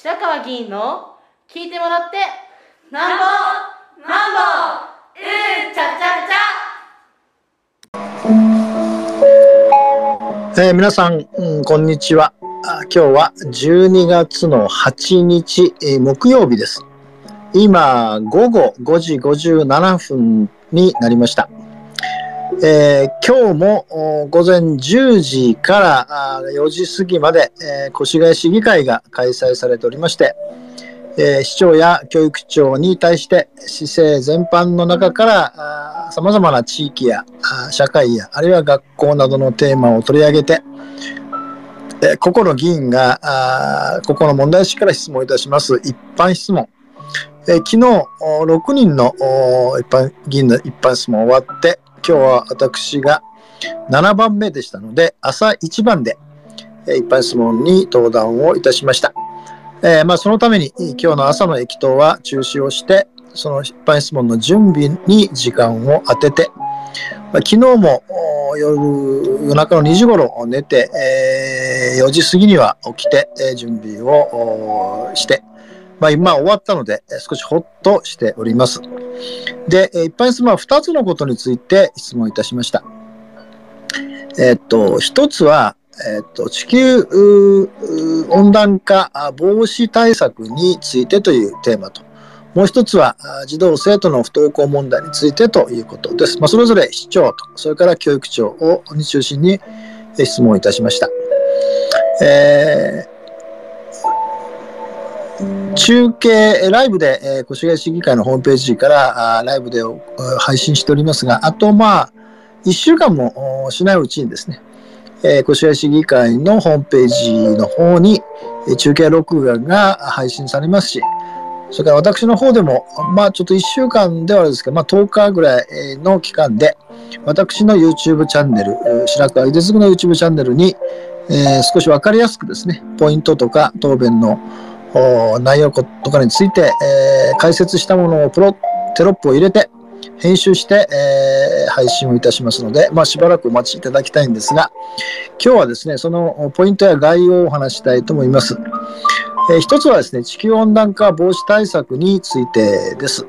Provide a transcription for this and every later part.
白川議員の聞いてもらってなんぼなんぼうんちゃちゃちゃえー、皆さん、うん、こんにちは。あ今日は12月の8日、えー、木曜日です。今午後5時57分になりましたえー、今日も午前10時から4時過ぎまで、えー、越谷市議会が開催されておりまして、えー、市長や教育長に対して市政全般の中からさまざまな地域や社会やあるいは学校などのテーマを取り上げて、えー、個々の議員が個々の問題意識から質問いたします。一般質問。え、昨日6人の一般議員の一般質問終わって今日は私が7番目でしたので、朝一番で、え一般質問に登壇をいたしました。えー、まあ、そのために今日の朝の駅頭は中止をして、その一般質問の準備に時間を当てて、まあ、昨日も夜夜中の2時頃寝て、えー、4時過ぎには起きて、え準備をして、まあ、今終わったので少しほっとしております。で、一般質問は2つのことについて質問いたしました。えっと、1つは、えっと、地球温暖化防止対策についてというテーマと、もう一つは児童生徒の不登校問題についてということです。まあ、それぞれ市長と、それから教育長をに中心に質問いたしました。えー中継、ライブで、えー、越谷市議会のホームページからあライブで配信しておりますが、あと、まあ、1週間もしないうちにですね、えー、越谷市議会のホームページの方に、えー、中継録画が配信されますし、それから私の方でも、まあちょっと1週間ではあれですけど、まあ10日ぐらいの期間で、私の YouTube チャンネル、白川井出次の YouTube チャンネルに、えー、少しわかりやすくですね、ポイントとか答弁の内容とかについて、えー、解説したものをプロテロップを入れて編集して、えー、配信をいたしますので、まあ、しばらくお待ちいただきたいんですが今日はですねそのポイントや概要をお話したいと思います、えー、一つはですね地球温暖化防止対策についてです。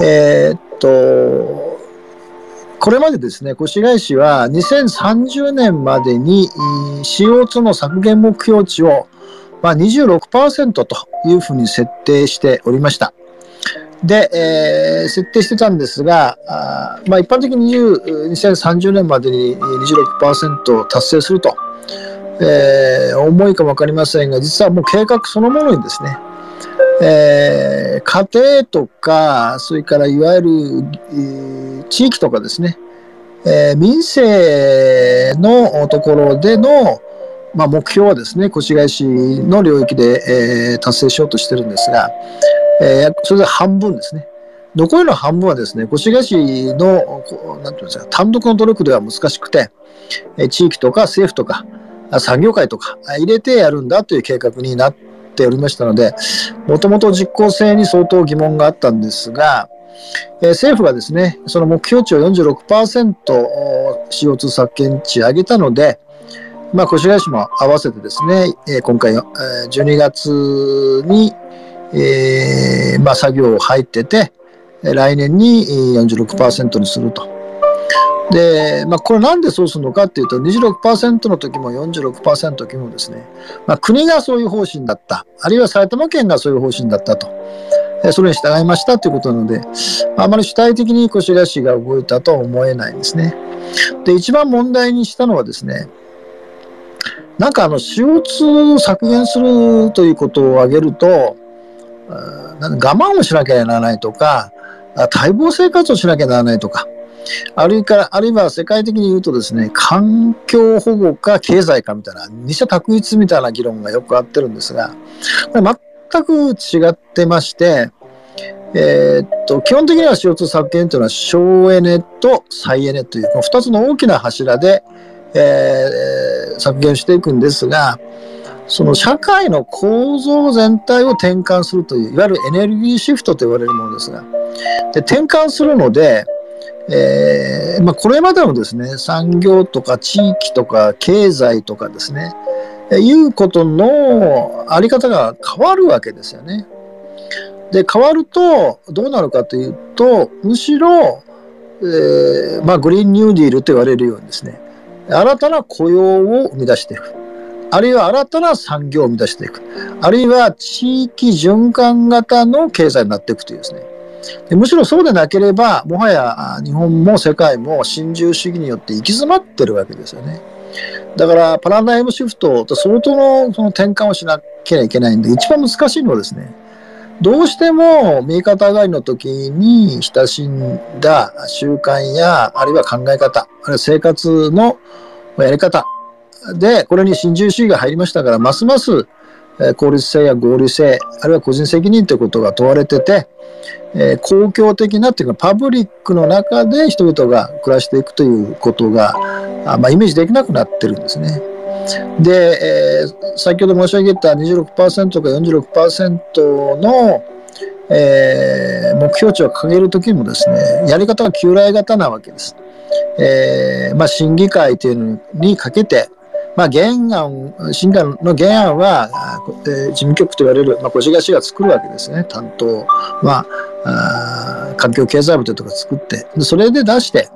えー、っとこれまでですね、越谷市は2030年までに CO2 の削減目標値をまあ、26%というふうに設定しておりました。で、えー、設定してたんですが、あまあ、一般的に2030年までに26%を達成すると、えー、重いかも分かりませんが、実はもう計画そのものにですね、えー、家庭とか、それからいわゆる、えー、地域とかですね、えー、民生のところでの、まあ、目標はですね、越谷市の領域で、えー、達成しようとしてるんですが、えー、それで半分ですね。残りの半分はですね、越谷市の、なんていうんですか、単独の努力では難しくて、え地域とか政府とか、産業界とか入れてやるんだという計画になっておりましたので、もともと実効性に相当疑問があったんですが、え政府がですね、その目標値を 46%CO2 削減値上げたので、まあ、越谷市も合わせてですね、え今回、え12月に、えー、まあ、作業を入ってて、来年に46%にすると。で、まあ、これなんでそうするのかっていうと、26%の時も46%の時もですね、まあ、国がそういう方針だった、あるいは埼玉県がそういう方針だったと。それに従いましたということなので、あまり主体的に越谷市が動いたとは思えないんですね。で、一番問題にしたのはですね、なんかあの CO2 を削減するということを挙げると、我慢をしなきゃならないとか、待望生活をしなきゃならないとか、あるいはあるいは世界的に言うとですね、環境保護か経済かみたいな、二者択一みたいな議論がよくあってるんですが、これ全く違ってまして、えー、っと、基本的には CO2 削減というのは省エネと再エネという、この2つの大きな柱で、えー、削減していくんですが、その社会の構造全体を転換するという、いわゆるエネルギーシフトと言われるものですが、で転換するので、えーまあ、これまでのですね、産業とか地域とか経済とかですね、いうことのあり方が変わるわけですよね。で変わるとどうなるかというとむしろ、えー、まあ、グリーンニューディールと言われるようにですね新たな雇用を生み出していく。あるいは新たな産業を生み出していく。あるいは地域循環型の経済になっていくというですね。でむしろそうでなければもはや日本も世界も新自由主義によって行き詰まってるわけですよね。だからパラダイムシフトと相当のその転換をしなきゃいけないんで一番難しいのはですねどうしても右肩上がりの時に親しんだ習慣やあるいは考え方あるいは生活のやり方でこれに新自由主義が入りましたからますます効率性や合理性あるいは個人責任ということが問われててえー、公共的なっていうかパブリックの中で人々が暮らしていくということがあ、まあ、イメージできなくなってるんですね。で、えー、先ほど申し上げた26%か46%の、えー、目標値を掲げるときもですねやり方は旧来型なわけです。えーまあ、審議会というのにかけてまあ、原案、審議の原案は、えー、事務局と言われる、まあ、越谷市が作るわけですね、担当。まあ、あ環境経済部というところ作って、それで出して、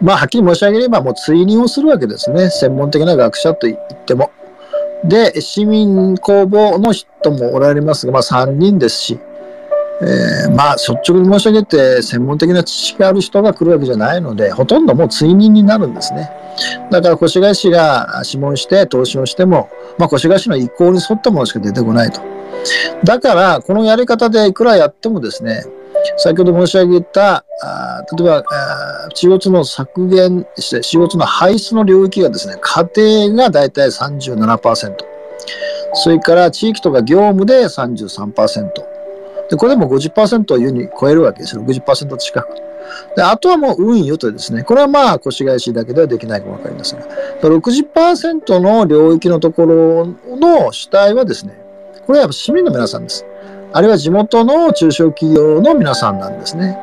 まあ、はっきり申し上げれば、もう追認をするわけですね、専門的な学者と言っても。で、市民公募の人もおられますが、まあ、3人ですし、えー、まあ率直に申し上げて専門的な知識がある人が来るわけじゃないのでほとんどもう追認になるんですね。だから越谷市が諮問して投資をしても、まあ、越谷市の意向に沿ったものしか出てこないと。だからこのやり方でいくらやってもですね先ほど申し上げたあ例えばあ CO2 の削減して CO2 の排出の領域がですね家庭がだいたい37%それから地域とか業務で33%で、これでも50%を優に超えるわけですよ。60%近く。で、あとはもう運輸とですね、これはまあ越谷市だけではできないかもわかりますが、60%の領域のところの主体はですね、これはやっぱ市民の皆さんです。あるいは地元の中小企業の皆さんなんですね。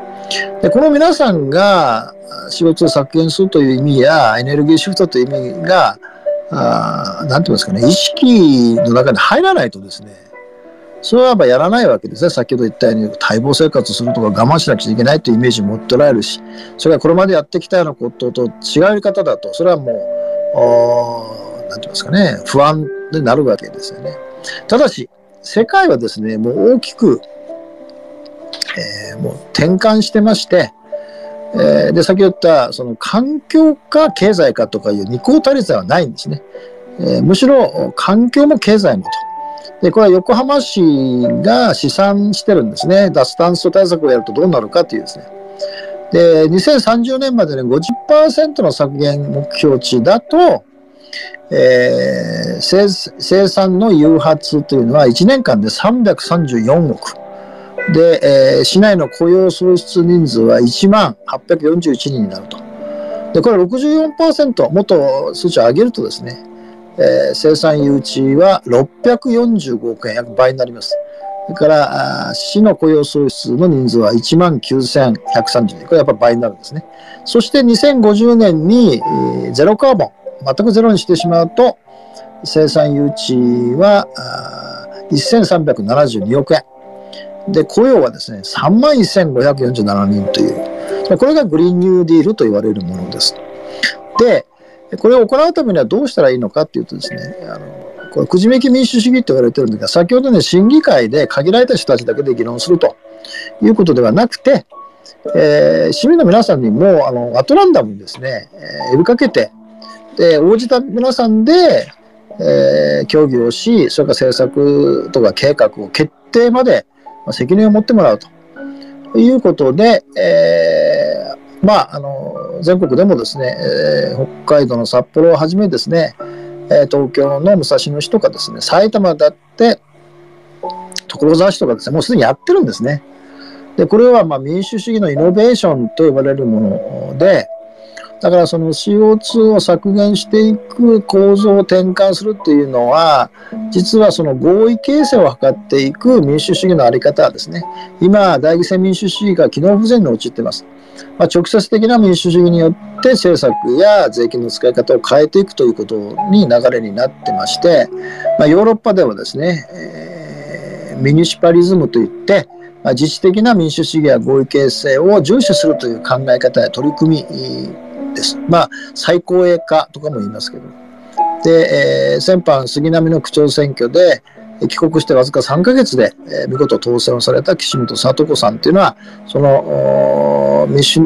で、この皆さんが仕事を削減するという意味や、エネルギーシフトという意味が、あなんて言いますかね、意識の中に入らないとですね、それはやっぱやらないわけですね。先ほど言ったように、待望生活するとか我慢しなくちゃいけないというイメージ持っておられるし、それがこれまでやってきたようなことと違うやり方だと、それはもう、なんて言いますかね、不安になるわけですよね。ただし、世界はですね、もう大きく、えー、もう転換してまして、えー、で、先ほど言った、その環境か経済かとかいう二項対立はないんですね。えー、むしろ環境も経済もと。で、これは横浜市が試算してるんですね。脱炭素対策をやるとどうなるかというですね。で、2030年までに50%の削減目標値だと、えー、生産の誘発というのは1年間で334億。で、えー、市内の雇用創出人数は1万841人になると。で、これ64%、もっと数値を上げるとですね、えー、生産誘致は645億円、約倍になります。それから市の雇用創出の人数は1万9130人。これやっぱ倍になるんですね。そして2050年に、えー、ゼロカーボン、全くゼロにしてしまうと、生産誘致は1372億円。で、雇用はですね、3万1547人という、これがグリーンニューディールと言われるものです。で、これを行うためにはどうしたらいいのかっていうとですね、あのこれくじめき民主主義って言われてるんですが、先ほどね、審議会で限られた人たちだけで議論するということではなくて、えー、市民の皆さんにもあのアトランダムにですね、えー、呼びかけて、で応じた皆さんで、えー、協議をし、それから政策とか計画を決定まで責任を持ってもらうということで、えー、まあ、あの、全国でもですね、えー、北海道の札幌をはじめですね、え、東京の武蔵野市とかですね、埼玉だって、所沢市とかですね、もうすでにやってるんですね。で、これはまあ民主主義のイノベーションと呼ばれるもので、だからその CO2 を削減していく構造を転換するっていうのは、実はその合意形成を図っていく民主主義のあり方はですね、今、大義戦民主主義が機能不全に陥ってます。まあ、直接的な民主主義によって政策や税金の使い方を変えていくということに流れになってまして、まあ、ヨーロッパではですね、えー、ミニシパリズムといって、ま、自治的な民主主義や合意形成を重視するという考え方や取り組みです。まあ、最高栄化とかも言いますけど。で、えー、先般杉並の区長選挙で、帰国してわずか3ヶ月で、えー、見事当選をされた岸本聡子さんというのは、そのミシ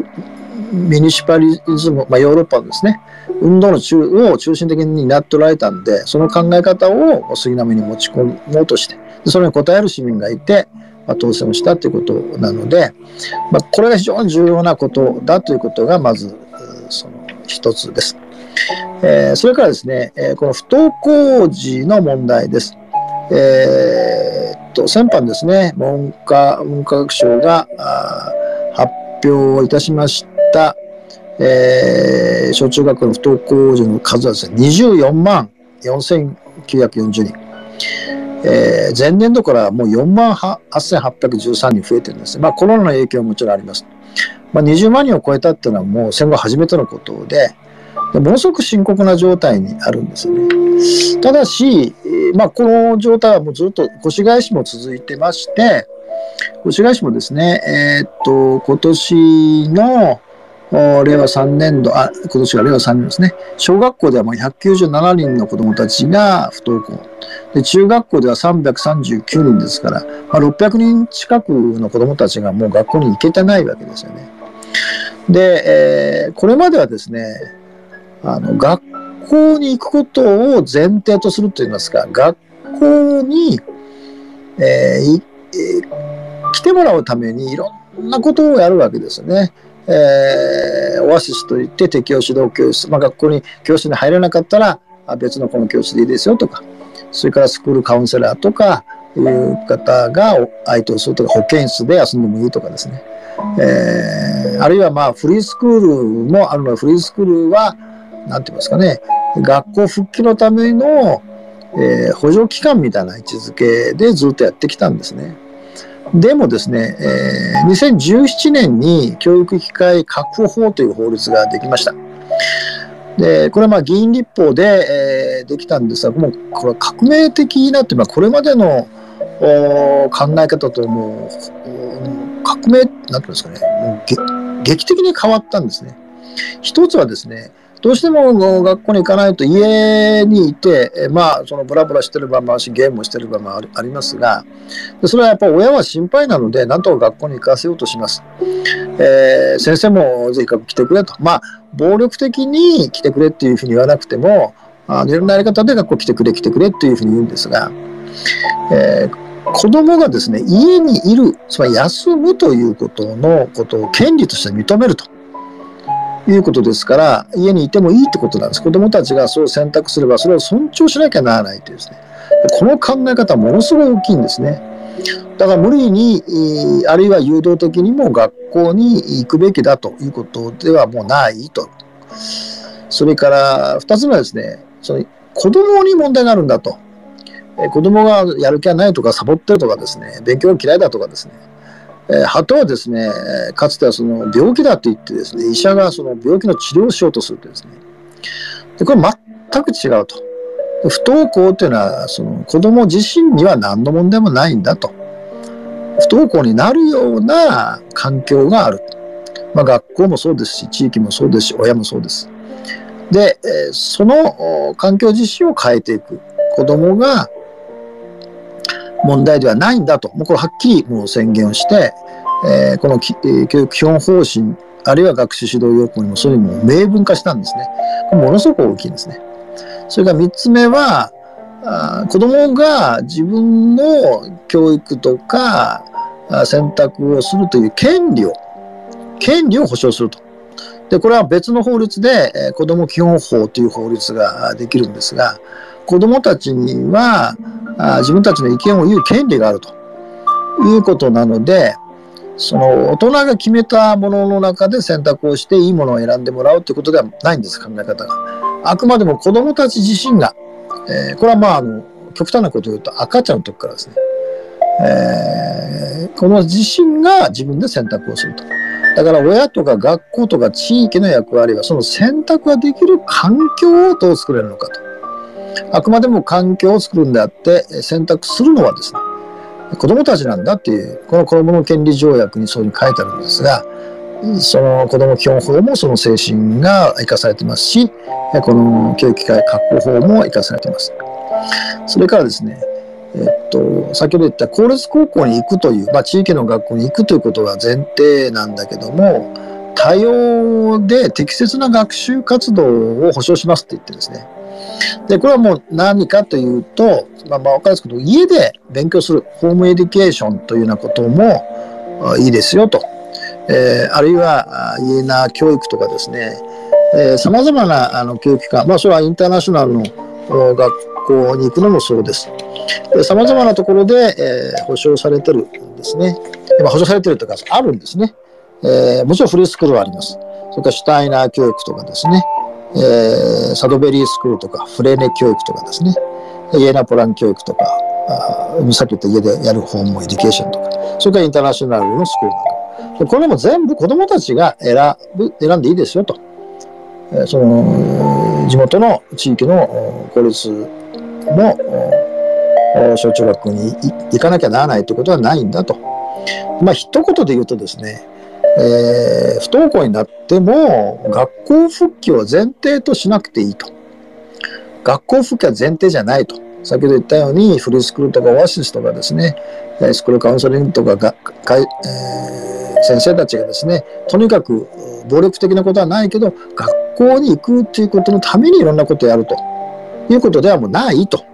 ミニシパリズム、まあ、ヨーロッパのですね、運動の中を中心的になっておられたんで、その考え方を杉並に持ち込もうとして、それに応える市民がいて、まあ、当選をしたということなので、まあ、これが非常に重要なことだということがまず一つです。えー、それからですね、えー、この不登校時の問題です。えー、っと先般ですね、文科文科学省が発表いたしました、えー、小中学校の不登校児の数はですね、24万4940人。えー、前年度からもう4万8813人増えてるんです。まあコロナの影響ももちろんあります。まあ、20万人を超えたっていうのはもう戦後初めてのことで、ものすごく深刻な状態にあるんですよね。ただし、まあ、この状態はもうずっと越谷市も続いてまして、越谷市もですね、えー、っと、今年の令和3年度、あ、今年が令和3年ですね。小学校ではもう197人の子供たちが不登校。で、中学校では339人ですから、まあ、600人近くの子供たちがもう学校に行けてないわけですよね。で、えー、これまではですね、あの、学校に行くことを前提とするといいますか、学校に、えーえー、来てもらうためにいろんなことをやるわけですよね。えー、オアシスといって適応指導教室、まあ、学校に教室に入れなかったら別のこの教室でいいですよとかそれからスクールカウンセラーとかいう方が相手をするとか保健室で遊んでもいいとかですね、えー、あるいはまあフリースクールもあるのでフリースクールは何て言いますかね学校復帰のための、えー、補助機関みたいな位置づけでずっとやってきたんですね。でもですね、えー、2017年に教育機会確保法という法律ができました。で、これはまあ議員立法で、えー、できたんですが、もうこれは革命的なって、まあ、これまでの考え方ともう革命、なんていうんですかね、劇的に変わったんですね。一つはですね、どうしても学校に行かないと家にいて、まあ、そのブラブラしてる場もあるし、ゲームをしてる場もありますが、それはやっぱ親は心配なので、なんとか学校に行かせようとします。えー、先生もぜひ来てくれと。まあ、暴力的に来てくれっていうふうに言わなくても、あいろんなやり方で学校来てくれ、来てくれっていうふうに言うんですが、えー、子供がですね、家にいる、つまり休むということのことを権利として認めると。いうことですから、家にいてもいいってことなんです。子供たちがそう選択すれば、それを尊重しなきゃならないというですね。この考え方はものすごい大きいんですね。だから無理に、あるいは誘導的にも学校に行くべきだということではもうないと。それから2つ目はですね、その子供に問題があるんだと。え子供がやる気がないとかサボってるとかですね、勉強嫌いだとかですね、えー、鳩はですね、かつてはその病気だと言ってですね、医者がその病気の治療をしようとするとですね、でこれ全く違うと。不登校というのは、その子供自身には何の問題もないんだと。不登校になるような環境がある。まあ、学校もそうですし、地域もそうですし、親もそうです。で、その環境自身を変えていく。子供が問題ではないんだと、もうこれはっきりもう宣言をして、えー、この教育基本方針、あるいは学習指導要項にもそういうのも明文化したんですね。これものすごく大きいんですね。それから3つ目は、あ子供が自分の教育とか選択をするという権利を、権利を保障すると。で、これは別の法律で、えー、子供基本法という法律ができるんですが、子供たちにはあ自分たちの意見を言う権利があるということなので、その大人が決めたものの中で選択をしていいものを選んでもらうということではないんです、考え方が。あくまでも子供たち自身が、えー、これはまあ、あの、極端なことを言うと赤ちゃんの時からですね、えー、子供自身が自分で選択をすると。だから親とか学校とか地域の役割はその選択ができる環境をどう作れるのかと。あくまでも環境を作るんであって選択するのはですね、子供たちなんだっていう、この子供の権利条約にそういうふうに書いてあるんですが、その子供基本法もその精神が生かされてますし、この教育機会確保法も生かされてます。それからですね、えっと、先ほど言った公立高校に行くという、まあ、地域の学校に行くということが前提なんだけども、多様で適切な学習活動を保障しますって言ってですね。で、これはもう何かというと、まあ、まあ、わかりやすく家で勉強するホームエデュケーションというようなこともいいですよと。えー、あるいは家な教育とかですね、さまざまなあの教育機関、まあ、それはインターナショナルの学校に行くのもそうです。さまざまなところで、えー、保障されてるんですね。まあ、保障されてるというか、あるんですね。えー、もちろんフリースクールはあります。それからシュタイナー教育とかですね。えー、サドベリースクールとか、フレーネ教育とかですね。イエナポラン教育とか、あさっき言った家でやるホームエデュケーションとか、それからインターナショナルのスクールなんか。これも全部子供たちが選ぶ、選んでいいですよと。えー、その、地元の地域の公立の小中学校に行かなきゃならないということはないんだと。まあ、一言で言うとですね、えー、不登校になっても学校復帰を前提としなくていいと。学校復帰は前提じゃないと。先ほど言ったようにフリースクールとかオアシスとかですね、スクールカウンセリングとかが、えー、先生たちがですね、とにかく暴力的なことはないけど、学校に行くっていうことのためにいろんなことをやるということではもうないと。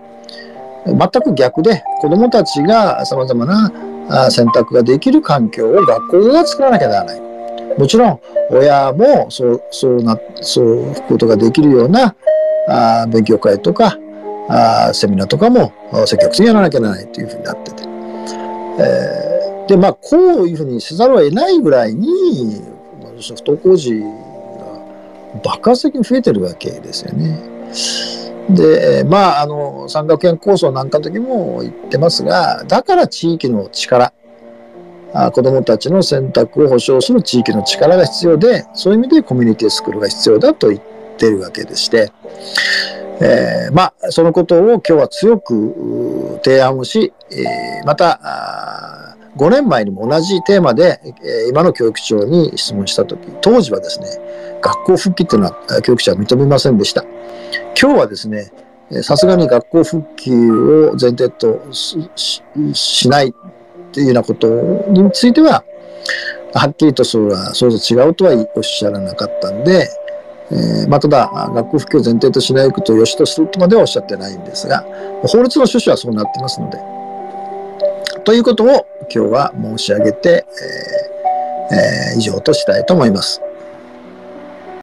全く逆で子どもたちがさまざまな選択ができる環境を学校が作らなきゃならない。もちろん親もそうそうなそういうことができるようなあ勉強会とかあセミナーとかも積極的にやらなきゃならないというふうになってて。えー、でまあこういうふうにせざるを得ないぐらいに不登校児が爆発的に増えてるわけですよね。で、まあ、あの、三学園構想なんかの時も言ってますが、だから地域の力、あ子供たちの選択を保障する地域の力が必要で、そういう意味でコミュニティスクールが必要だと言ってるわけでして、えー、まあ、そのことを今日は強く提案をし、えー、また、5年前にも同じテーマで、え今の教育長に質問した時、当時はですね、学校復帰っていうのは教育者は認めませんでした。今日はですね、さすがに学校復帰を前提としないっていうようなことについては、はっきりとそれはそうと違うとはおっしゃらなかったんで、えー、まあ、ただ、学校復帰を前提としないことを良しとするとまではおっしゃってないんですが、法律の趣旨はそうなってますので、ということを今日は申し上げて、えーえー、以上としたいと思います。